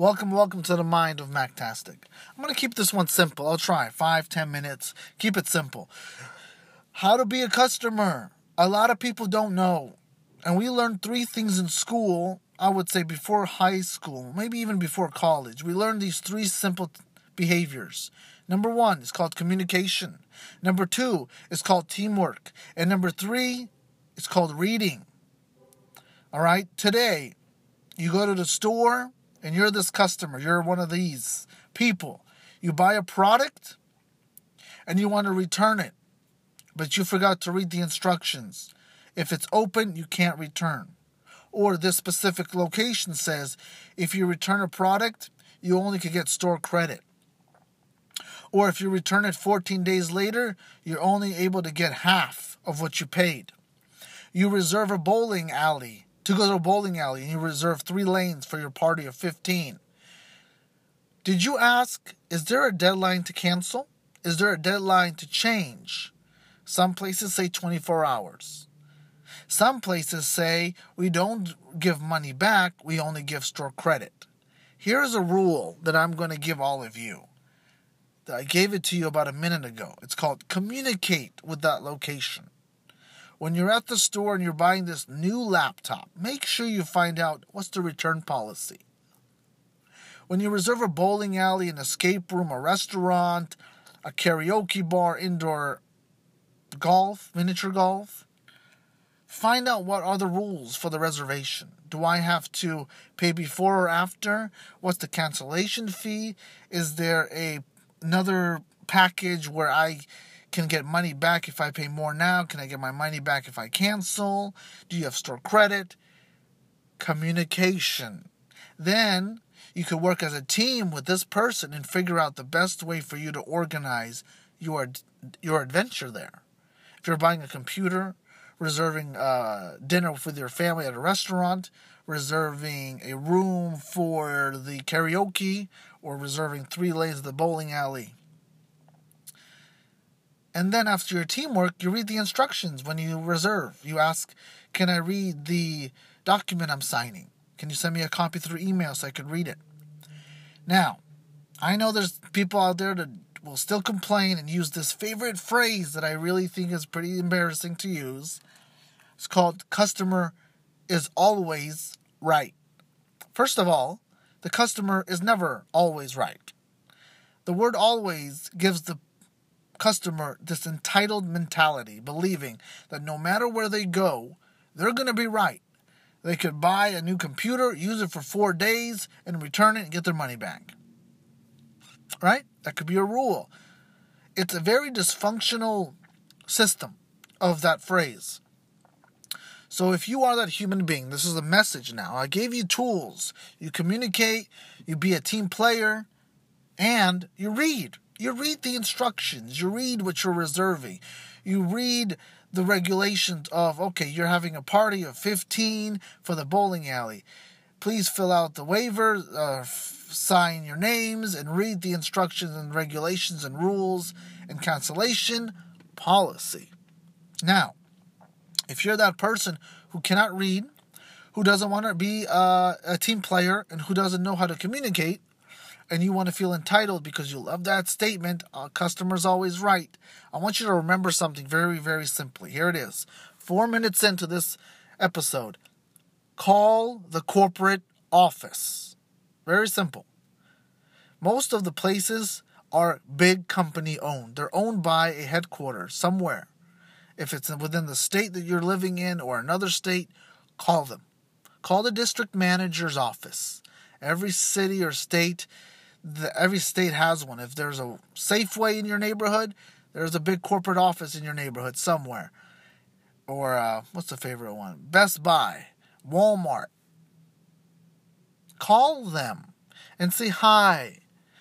Welcome, welcome to the mind of Mactastic. I'm going to keep this one simple. I'll try five, ten minutes. Keep it simple. How to be a customer. A lot of people don't know. And we learned three things in school, I would say before high school, maybe even before college. We learned these three simple behaviors. Number one is called communication. Number two is called teamwork. And number three is called reading. All right, today you go to the store and you're this customer, you're one of these people. You buy a product and you want to return it, but you forgot to read the instructions. If it's open, you can't return. Or this specific location says if you return a product, you only can get store credit. Or if you return it 14 days later, you're only able to get half of what you paid. You reserve a bowling alley to go to a bowling alley and you reserve three lanes for your party of 15. Did you ask, is there a deadline to cancel? Is there a deadline to change? Some places say 24 hours. Some places say we don't give money back, we only give store credit. Here's a rule that I'm going to give all of you. I gave it to you about a minute ago. It's called communicate with that location. When you're at the store and you're buying this new laptop, make sure you find out what's the return policy. When you reserve a bowling alley, an escape room, a restaurant, a karaoke bar, indoor golf, miniature golf, find out what are the rules for the reservation. Do I have to pay before or after? What's the cancellation fee? Is there a another package where I can get money back if I pay more now? Can I get my money back if I cancel? Do you have store credit? Communication. Then you could work as a team with this person and figure out the best way for you to organize your your adventure there. If you're buying a computer, reserving uh, dinner with your family at a restaurant, reserving a room for the karaoke, or reserving three lanes of the bowling alley. And then after your teamwork, you read the instructions when you reserve. You ask, Can I read the document I'm signing? Can you send me a copy through email so I can read it? Now, I know there's people out there that will still complain and use this favorite phrase that I really think is pretty embarrassing to use. It's called customer is always right. First of all, the customer is never always right. The word always gives the customer this entitled mentality, believing that no matter where they go, they're going to be right. They could buy a new computer, use it for four days, and return it and get their money back. Right? That could be a rule. It's a very dysfunctional system of that phrase. So if you are that human being, this is a message now. I gave you tools. You communicate, you be a team player, and you read. You read the instructions, you read what you're reserving, you read the regulations of okay, you're having a party of 15 for the bowling alley. Please fill out the waiver, uh, f- sign your names, and read the instructions and regulations and rules and cancellation policy. Now, if you're that person who cannot read, who doesn't want to be uh, a team player, and who doesn't know how to communicate, and you want to feel entitled because you love that statement, customer's always right. I want you to remember something very, very simply. Here it is. Four minutes into this episode, call the corporate office. Very simple. Most of the places are big company owned. They're owned by a headquarters somewhere. If it's within the state that you're living in or another state, call them. Call the district manager's office. Every city or state the, every state has one. If there's a Safeway in your neighborhood, there's a big corporate office in your neighborhood somewhere. Or uh, what's the favorite one? Best Buy, Walmart. Call them and say, Hi,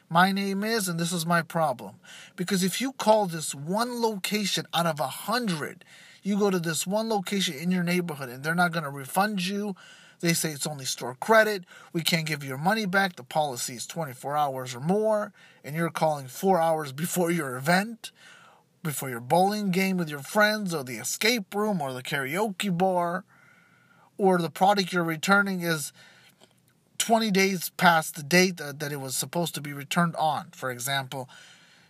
my name is, and this is my problem. Because if you call this one location out of a hundred, you go to this one location in your neighborhood and they're not going to refund you they say it's only store credit. We can't give you your money back. The policy is 24 hours or more, and you're calling four hours before your event, before your bowling game with your friends, or the escape room, or the karaoke bar, or the product you're returning is 20 days past the date that, it was supposed to be returned on. For example,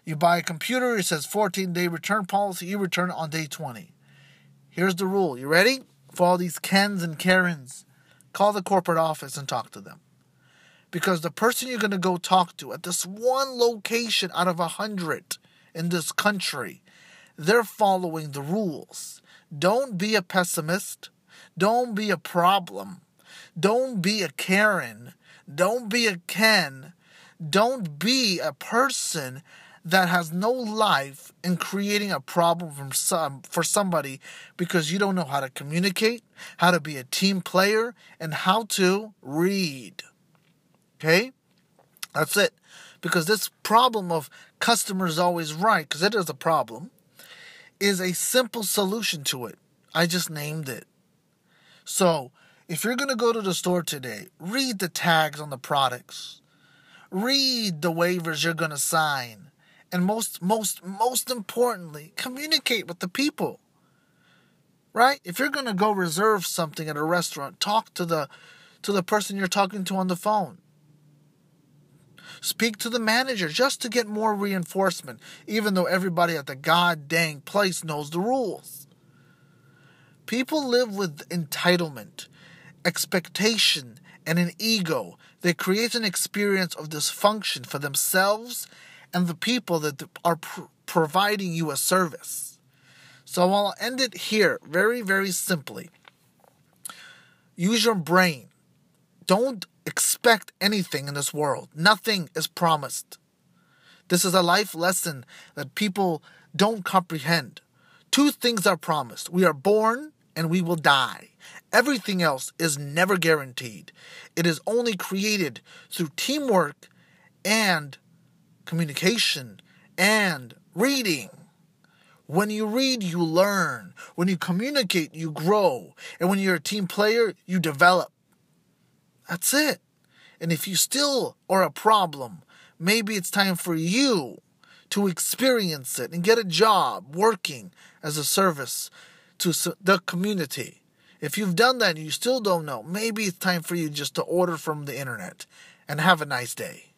you buy a computer, it says 14 day return policy, you return it on day 20. Here's the rule. You ready? For all these Kens and Karens, call the corporate office and talk to them. Because the person you're going to go talk to at this one location out of a hundred in this country, they're following the rules. Don't be a pessimist. Don't be a problem. Don't be a Karen. Don't be a Ken. Don't be a person that has no life in creating a problem from some for somebody because you don't know how to communicate, how to be a team player, and how to read. Okay? That's it. Because this problem of customers always right, because it is a problem, is a simple solution to it. I just named it. So, if you're going to go to the store today, read the tags on the products. Read the waivers you're going to sign and most most most importantly communicate with the people right? If you're going to go reserve something at a restaurant talk to the to the person you're talking to on the phone. Speak to the manager just to get more reinforcement even though everybody at the god dang place knows the rules. People live with entitlement expectation and an ego that creates an experience of dysfunction for themselves and the people that are pr- providing you a service. So I'll end it here very, very simply. Use your brain. Don't expect anything in this world, nothing is promised. This is a life lesson that people don't comprehend. Two things are promised we are born and we will die. Everything else is never guaranteed. It is only created through teamwork and communication, and reading. When you read, you learn. When you communicate, you grow. And when you're a team player, you develop. That's it. And if you still are a problem, maybe it's time for you to experience it and get a job working as a service to the community. If you've done that and you still don't know, maybe it's time for you just to order from the internet and have a nice day.